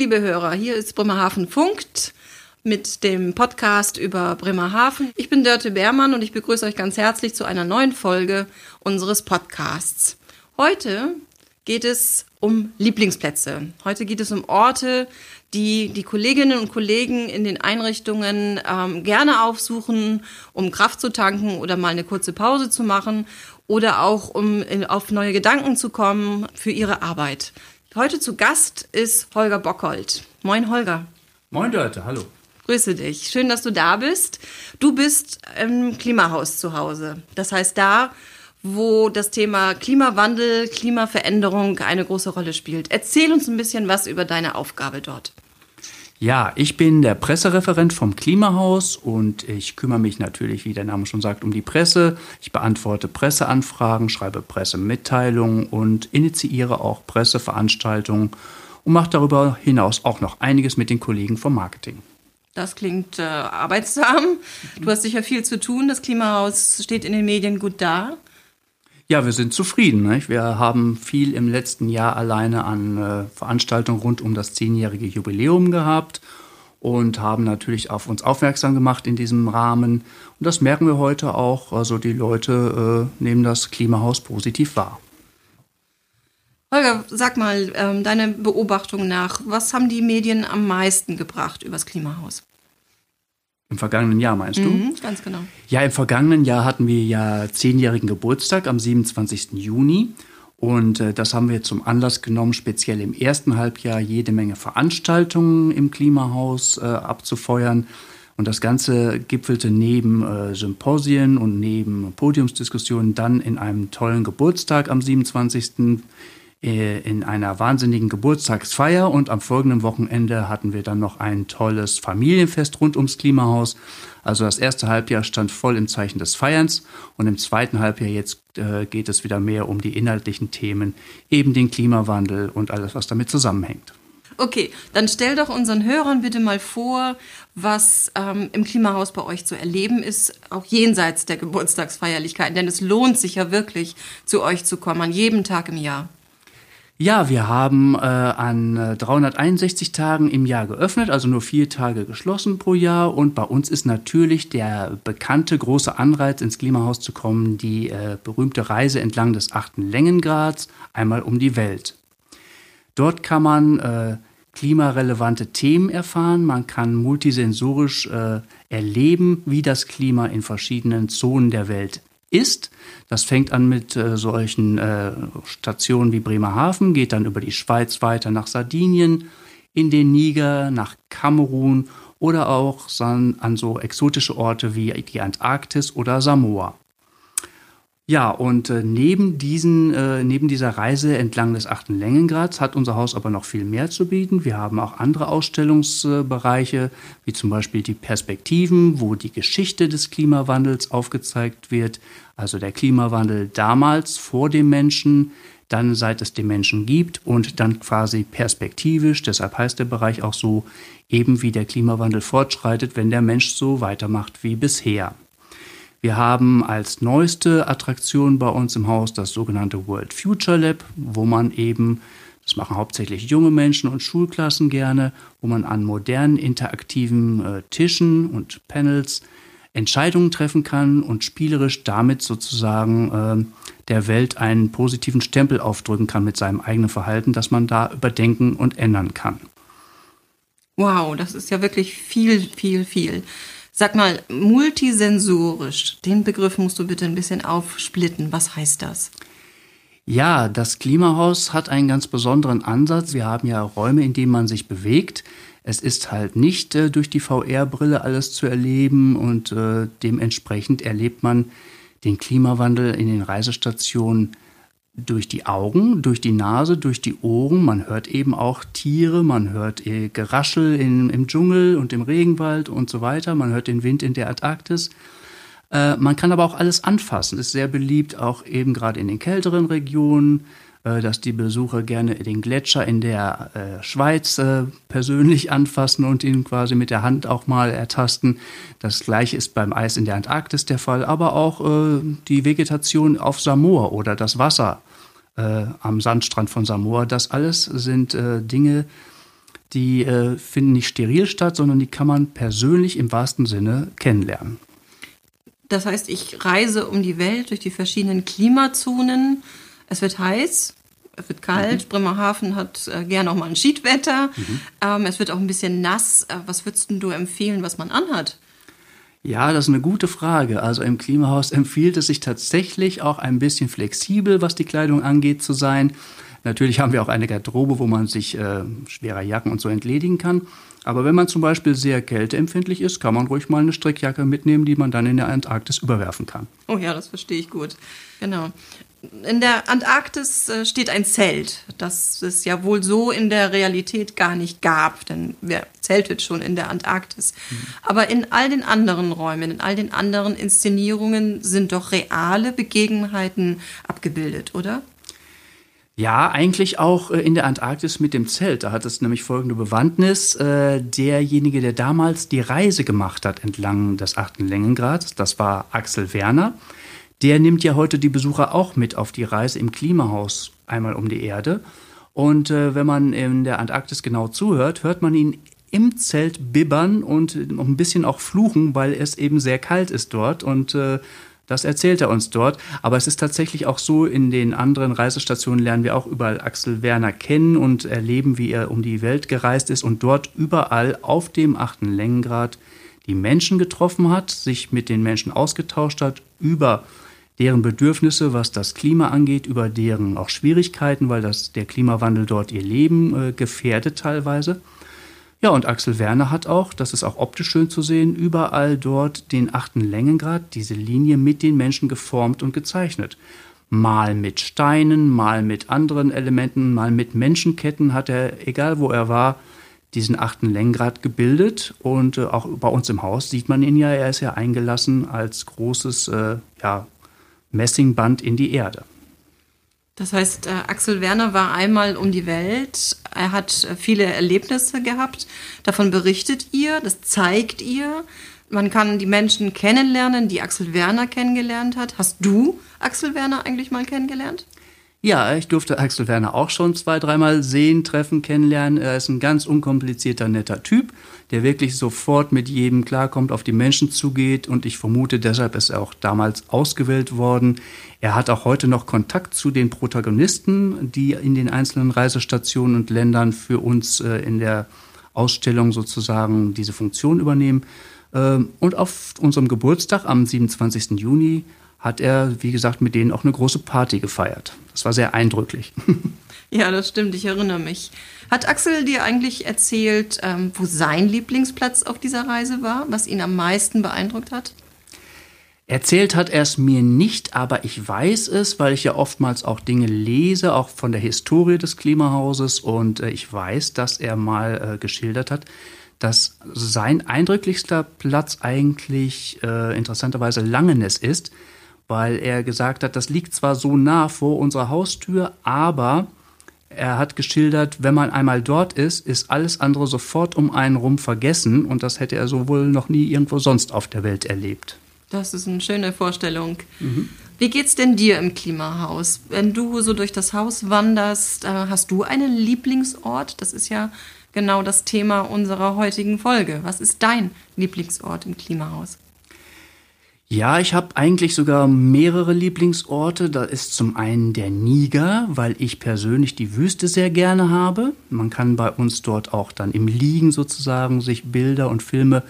liebe Hörer, hier ist Bremerhaven Funkt mit dem Podcast über Bremerhaven. Ich bin Dörte Beermann und ich begrüße euch ganz herzlich zu einer neuen Folge unseres Podcasts. Heute geht es um Lieblingsplätze. Heute geht es um Orte, die die Kolleginnen und Kollegen in den Einrichtungen ähm, gerne aufsuchen, um Kraft zu tanken oder mal eine kurze Pause zu machen oder auch um in, auf neue Gedanken zu kommen für ihre Arbeit. Heute zu Gast ist Holger Bockhold. Moin Holger. Moin Leute, hallo. Grüße dich. Schön, dass du da bist. Du bist im Klimahaus zu Hause. Das heißt da, wo das Thema Klimawandel, Klimaveränderung eine große Rolle spielt. Erzähl uns ein bisschen was über deine Aufgabe dort. Ja, ich bin der Pressereferent vom Klimahaus und ich kümmere mich natürlich, wie der Name schon sagt, um die Presse. Ich beantworte Presseanfragen, schreibe Pressemitteilungen und initiiere auch Presseveranstaltungen und mache darüber hinaus auch noch einiges mit den Kollegen vom Marketing. Das klingt äh, arbeitsam. Du hast sicher viel zu tun. Das Klimahaus steht in den Medien gut da. Ja, wir sind zufrieden. Nicht? Wir haben viel im letzten Jahr alleine an äh, Veranstaltungen rund um das zehnjährige Jubiläum gehabt und haben natürlich auf uns aufmerksam gemacht in diesem Rahmen. Und das merken wir heute auch. Also die Leute äh, nehmen das Klimahaus positiv wahr. Holger, sag mal, ähm, deine Beobachtung nach, was haben die Medien am meisten gebracht übers Klimahaus? Im vergangenen Jahr meinst du? Mhm, ganz genau. Ja, im vergangenen Jahr hatten wir ja zehnjährigen Geburtstag am 27. Juni. Und äh, das haben wir zum Anlass genommen, speziell im ersten Halbjahr jede Menge Veranstaltungen im Klimahaus äh, abzufeuern. Und das Ganze gipfelte neben äh, Symposien und neben Podiumsdiskussionen dann in einem tollen Geburtstag am 27. Äh, in einer wahnsinnigen Geburtstagsfeier und am folgenden Wochenende hatten wir dann noch ein tolles Familienfest rund ums Klimahaus. Also das erste Halbjahr stand voll im Zeichen des Feierns und im zweiten Halbjahr jetzt äh, geht es wieder mehr um die inhaltlichen Themen, eben den Klimawandel und alles, was damit zusammenhängt. Okay, dann stell doch unseren Hörern bitte mal vor, was ähm, im Klimahaus bei euch zu erleben ist, auch jenseits der Geburtstagsfeierlichkeiten. Denn es lohnt sich ja wirklich, zu euch zu kommen, an jedem Tag im Jahr. Ja, wir haben äh, an 361 äh, Tagen im Jahr geöffnet, also nur vier Tage geschlossen pro Jahr. Und bei uns ist natürlich der bekannte große Anreiz, ins Klimahaus zu kommen, die äh, berühmte Reise entlang des achten Längengrads, einmal um die Welt. Dort kann man äh, klimarelevante Themen erfahren, man kann multisensorisch äh, erleben, wie das Klima in verschiedenen Zonen der Welt ist. Das fängt an mit äh, solchen äh, Stationen wie Bremerhaven, geht dann über die Schweiz weiter nach Sardinien, in den Niger, nach Kamerun oder auch an so exotische Orte wie die Antarktis oder Samoa. Ja, und äh, neben, diesen, äh, neben dieser Reise entlang des achten Längengrads hat unser Haus aber noch viel mehr zu bieten. Wir haben auch andere Ausstellungsbereiche, wie zum Beispiel die Perspektiven, wo die Geschichte des Klimawandels aufgezeigt wird. Also der Klimawandel damals vor dem Menschen, dann seit es den Menschen gibt und dann quasi perspektivisch, deshalb heißt der Bereich auch so, eben wie der Klimawandel fortschreitet, wenn der Mensch so weitermacht wie bisher. Wir haben als neueste Attraktion bei uns im Haus das sogenannte World Future Lab, wo man eben, das machen hauptsächlich junge Menschen und Schulklassen gerne, wo man an modernen interaktiven äh, Tischen und Panels Entscheidungen treffen kann und spielerisch damit sozusagen äh, der Welt einen positiven Stempel aufdrücken kann mit seinem eigenen Verhalten, das man da überdenken und ändern kann. Wow, das ist ja wirklich viel, viel, viel. Sag mal, multisensorisch, den Begriff musst du bitte ein bisschen aufsplitten. Was heißt das? Ja, das Klimahaus hat einen ganz besonderen Ansatz. Wir haben ja Räume, in denen man sich bewegt. Es ist halt nicht äh, durch die VR-Brille alles zu erleben und äh, dementsprechend erlebt man den Klimawandel in den Reisestationen durch die Augen, durch die Nase, durch die Ohren. Man hört eben auch Tiere, man hört äh, Geraschel in, im Dschungel und im Regenwald und so weiter. Man hört den Wind in der Antarktis. Äh, man kann aber auch alles anfassen. Ist sehr beliebt, auch eben gerade in den kälteren Regionen, dass die Besucher gerne den Gletscher in der äh, Schweiz äh, persönlich anfassen und ihn quasi mit der Hand auch mal ertasten. Das gleiche ist beim Eis in der Antarktis der Fall, aber auch äh, die Vegetation auf Samoa oder das Wasser äh, am Sandstrand von Samoa. Das alles sind äh, Dinge, die äh, finden nicht steril statt, sondern die kann man persönlich im wahrsten Sinne kennenlernen. Das heißt, ich reise um die Welt durch die verschiedenen Klimazonen. Es wird heiß, es wird kalt. Mhm. Bremerhaven hat äh, gerne auch mal ein Schiedwetter. Mhm. Ähm, es wird auch ein bisschen nass. Äh, was würdest du empfehlen, was man anhat? Ja, das ist eine gute Frage. Also im Klimahaus empfiehlt es sich tatsächlich auch ein bisschen flexibel, was die Kleidung angeht, zu sein. Natürlich haben wir auch eine Garderobe, wo man sich äh, schwerer Jacken und so entledigen kann. Aber wenn man zum Beispiel sehr kälteempfindlich ist, kann man ruhig mal eine Strickjacke mitnehmen, die man dann in der Antarktis überwerfen kann. Oh ja, das verstehe ich gut. Genau. In der Antarktis äh, steht ein Zelt, das es ja wohl so in der Realität gar nicht gab, denn wer zeltet schon in der Antarktis? Mhm. Aber in all den anderen Räumen, in all den anderen Inszenierungen sind doch reale Begebenheiten abgebildet, oder? Ja, eigentlich auch äh, in der Antarktis mit dem Zelt. Da hat es nämlich folgende Bewandtnis. Äh, derjenige, der damals die Reise gemacht hat entlang des achten Längengrads, das war Axel Werner. Der nimmt ja heute die Besucher auch mit auf die Reise im Klimahaus einmal um die Erde. Und äh, wenn man in der Antarktis genau zuhört, hört man ihn im Zelt bibbern und noch ein bisschen auch fluchen, weil es eben sehr kalt ist dort. Und äh, das erzählt er uns dort. Aber es ist tatsächlich auch so, in den anderen Reisestationen lernen wir auch überall Axel Werner kennen und erleben, wie er um die Welt gereist ist und dort überall auf dem achten Längengrad die Menschen getroffen hat, sich mit den Menschen ausgetauscht hat über deren Bedürfnisse, was das Klima angeht, über deren auch Schwierigkeiten, weil das, der Klimawandel dort ihr Leben äh, gefährdet teilweise. Ja, und Axel Werner hat auch, das ist auch optisch schön zu sehen, überall dort den achten Längengrad, diese Linie mit den Menschen geformt und gezeichnet. Mal mit Steinen, mal mit anderen Elementen, mal mit Menschenketten hat er, egal wo er war, diesen achten Längengrad gebildet. Und äh, auch bei uns im Haus sieht man ihn ja, er ist ja eingelassen als großes äh, ja, Messingband in die Erde. Das heißt, äh, Axel Werner war einmal um die Welt. Er hat äh, viele Erlebnisse gehabt. Davon berichtet ihr, das zeigt ihr. Man kann die Menschen kennenlernen, die Axel Werner kennengelernt hat. Hast du Axel Werner eigentlich mal kennengelernt? Ja, ich durfte Axel Werner auch schon zwei, dreimal sehen, treffen, kennenlernen. Er ist ein ganz unkomplizierter, netter Typ, der wirklich sofort mit jedem klarkommt, auf die Menschen zugeht und ich vermute, deshalb ist er auch damals ausgewählt worden. Er hat auch heute noch Kontakt zu den Protagonisten, die in den einzelnen Reisestationen und Ländern für uns äh, in der Ausstellung sozusagen diese Funktion übernehmen. Ähm, und auf unserem Geburtstag am 27. Juni hat er, wie gesagt, mit denen auch eine große Party gefeiert. Das war sehr eindrücklich. Ja, das stimmt, ich erinnere mich. Hat Axel dir eigentlich erzählt, ähm, wo sein Lieblingsplatz auf dieser Reise war, was ihn am meisten beeindruckt hat? Erzählt hat er es mir nicht, aber ich weiß es, weil ich ja oftmals auch Dinge lese, auch von der Historie des Klimahauses. Und äh, ich weiß, dass er mal äh, geschildert hat, dass sein eindrücklichster Platz eigentlich äh, interessanterweise Langenes ist weil er gesagt hat, das liegt zwar so nah vor unserer Haustür, aber er hat geschildert, wenn man einmal dort ist, ist alles andere sofort um einen rum vergessen und das hätte er so wohl noch nie irgendwo sonst auf der Welt erlebt. Das ist eine schöne Vorstellung. Mhm. Wie geht's denn dir im Klimahaus? Wenn du so durch das Haus wanderst, äh, hast du einen Lieblingsort? Das ist ja genau das Thema unserer heutigen Folge. Was ist dein Lieblingsort im Klimahaus? Ja, ich habe eigentlich sogar mehrere Lieblingsorte. Da ist zum einen der Niger, weil ich persönlich die Wüste sehr gerne habe. Man kann bei uns dort auch dann im Liegen sozusagen sich Bilder und Filme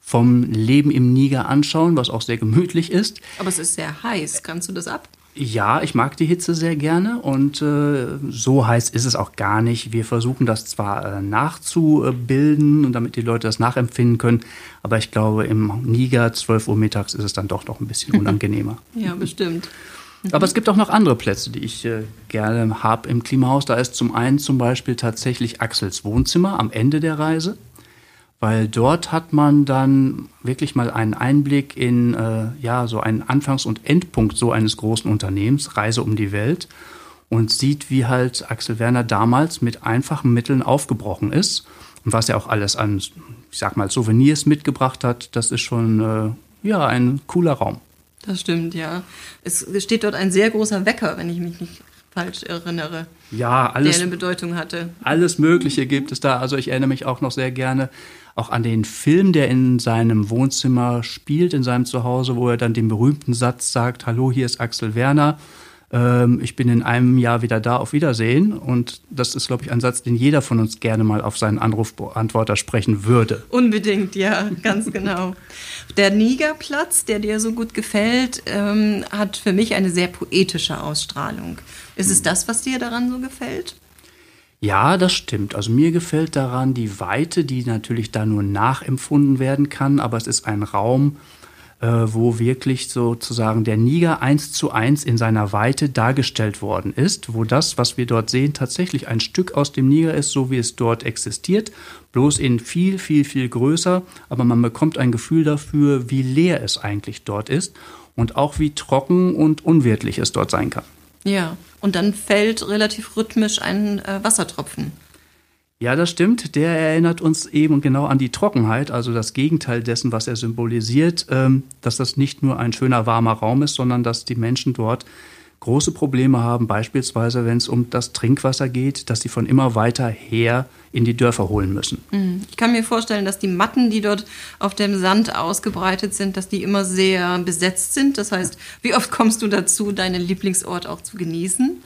vom Leben im Niger anschauen, was auch sehr gemütlich ist. Aber es ist sehr heiß. Kannst du das ab? Ja, ich mag die Hitze sehr gerne und äh, so heiß ist es auch gar nicht. Wir versuchen das zwar äh, nachzubilden und damit die Leute das nachempfinden können, aber ich glaube, im Niger 12 Uhr mittags ist es dann doch noch ein bisschen unangenehmer. ja, bestimmt. Aber es gibt auch noch andere Plätze, die ich äh, gerne habe im Klimahaus. Da ist zum einen zum Beispiel tatsächlich Axels Wohnzimmer am Ende der Reise weil dort hat man dann wirklich mal einen Einblick in äh, ja so einen Anfangs- und Endpunkt so eines großen Unternehmens, Reise um die Welt und sieht, wie halt Axel Werner damals mit einfachen Mitteln aufgebrochen ist und was er auch alles an, ich sag mal, Souvenirs mitgebracht hat. Das ist schon äh, ja ein cooler Raum. Das stimmt, ja. Es steht dort ein sehr großer Wecker, wenn ich mich nicht falsch erinnere. Ja, alles. Der eine Bedeutung hatte. Alles Mögliche gibt es da. Also ich erinnere mich auch noch sehr gerne auch an den Film, der in seinem Wohnzimmer spielt, in seinem Zuhause, wo er dann den berühmten Satz sagt, hallo, hier ist Axel Werner. Ähm, ich bin in einem Jahr wieder da, auf Wiedersehen. Und das ist, glaube ich, ein Satz, den jeder von uns gerne mal auf seinen Anrufbeantworter sprechen würde. Unbedingt, ja, ganz genau. Der Nigerplatz, der dir so gut gefällt, ähm, hat für mich eine sehr poetische Ausstrahlung. Ist es das, was dir daran so gefällt? Ja, das stimmt. Also mir gefällt daran die Weite, die natürlich da nur nachempfunden werden kann, aber es ist ein Raum, äh, wo wirklich sozusagen der Niger eins zu eins in seiner Weite dargestellt worden ist, wo das, was wir dort sehen, tatsächlich ein Stück aus dem Niger ist, so wie es dort existiert, bloß in viel, viel, viel größer, aber man bekommt ein Gefühl dafür, wie leer es eigentlich dort ist und auch wie trocken und unwirtlich es dort sein kann. Ja, und dann fällt relativ rhythmisch ein äh, Wassertropfen. Ja, das stimmt. Der erinnert uns eben genau an die Trockenheit, also das Gegenteil dessen, was er symbolisiert, ähm, dass das nicht nur ein schöner warmer Raum ist, sondern dass die Menschen dort große Probleme haben, beispielsweise wenn es um das Trinkwasser geht, dass sie von immer weiter her in die Dörfer holen müssen. Mhm. Ich kann mir vorstellen, dass die Matten, die dort auf dem Sand ausgebreitet sind, dass die immer sehr besetzt sind. Das heißt, wie oft kommst du dazu, deinen Lieblingsort auch zu genießen?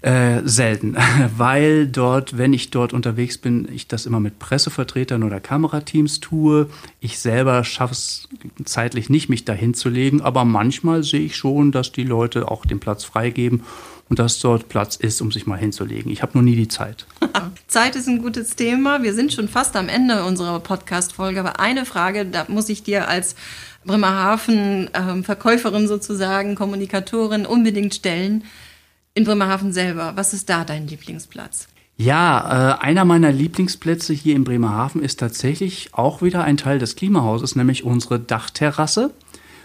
Äh, selten, weil dort, wenn ich dort unterwegs bin, ich das immer mit Pressevertretern oder Kamerateams tue. Ich selber schaffe es zeitlich nicht, mich dahin zu legen, aber manchmal sehe ich schon, dass die Leute auch den Platz freigeben und dass dort Platz ist, um sich mal hinzulegen. Ich habe nur nie die Zeit. Zeit ist ein gutes Thema. Wir sind schon fast am Ende unserer Podcast-Folge, aber eine Frage, da muss ich dir als Bremerhaven ähm, sozusagen, Kommunikatorin unbedingt stellen in Bremerhaven selber. Was ist da dein Lieblingsplatz? Ja, äh, einer meiner Lieblingsplätze hier in Bremerhaven ist tatsächlich auch wieder ein Teil des Klimahauses, nämlich unsere Dachterrasse,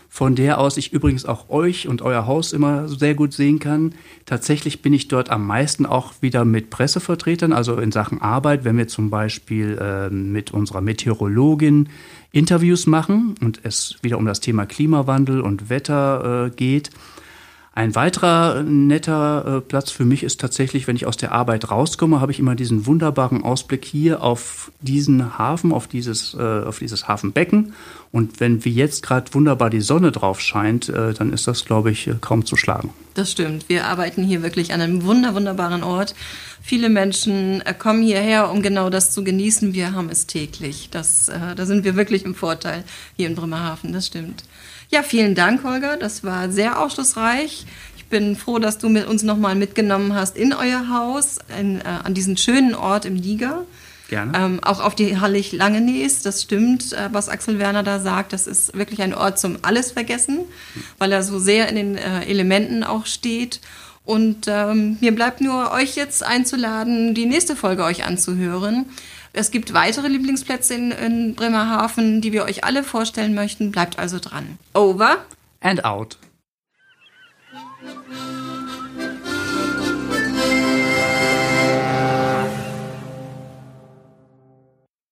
von der aus ich übrigens auch euch und euer Haus immer sehr gut sehen kann. Tatsächlich bin ich dort am meisten auch wieder mit Pressevertretern, also in Sachen Arbeit, wenn wir zum Beispiel äh, mit unserer Meteorologin Interviews machen und es wieder um das Thema Klimawandel und Wetter äh, geht ein weiterer netter äh, Platz für mich ist tatsächlich, wenn ich aus der Arbeit rauskomme, habe ich immer diesen wunderbaren Ausblick hier auf diesen Hafen, auf dieses, äh, auf dieses Hafenbecken. Und wenn wie jetzt gerade wunderbar die Sonne drauf scheint, äh, dann ist das, glaube ich, äh, kaum zu schlagen. Das stimmt. Wir arbeiten hier wirklich an einem wunder, wunderbaren Ort. Viele Menschen äh, kommen hierher, um genau das zu genießen. Wir haben es täglich. Das, äh, da sind wir wirklich im Vorteil hier in Bremerhaven. Das stimmt. Ja, vielen Dank, Holger. Das war sehr aufschlussreich. Ich bin froh, dass du mit uns nochmal mitgenommen hast in euer Haus, in, äh, an diesen schönen Ort im Niger. Gerne. Ähm, auch auf die Hallig Langenees, das stimmt, äh, was Axel Werner da sagt. Das ist wirklich ein Ort zum Alles vergessen, weil er so sehr in den äh, Elementen auch steht. Und ähm, mir bleibt nur, euch jetzt einzuladen, die nächste Folge euch anzuhören. Es gibt weitere Lieblingsplätze in, in Bremerhaven, die wir euch alle vorstellen möchten. Bleibt also dran. Over and out.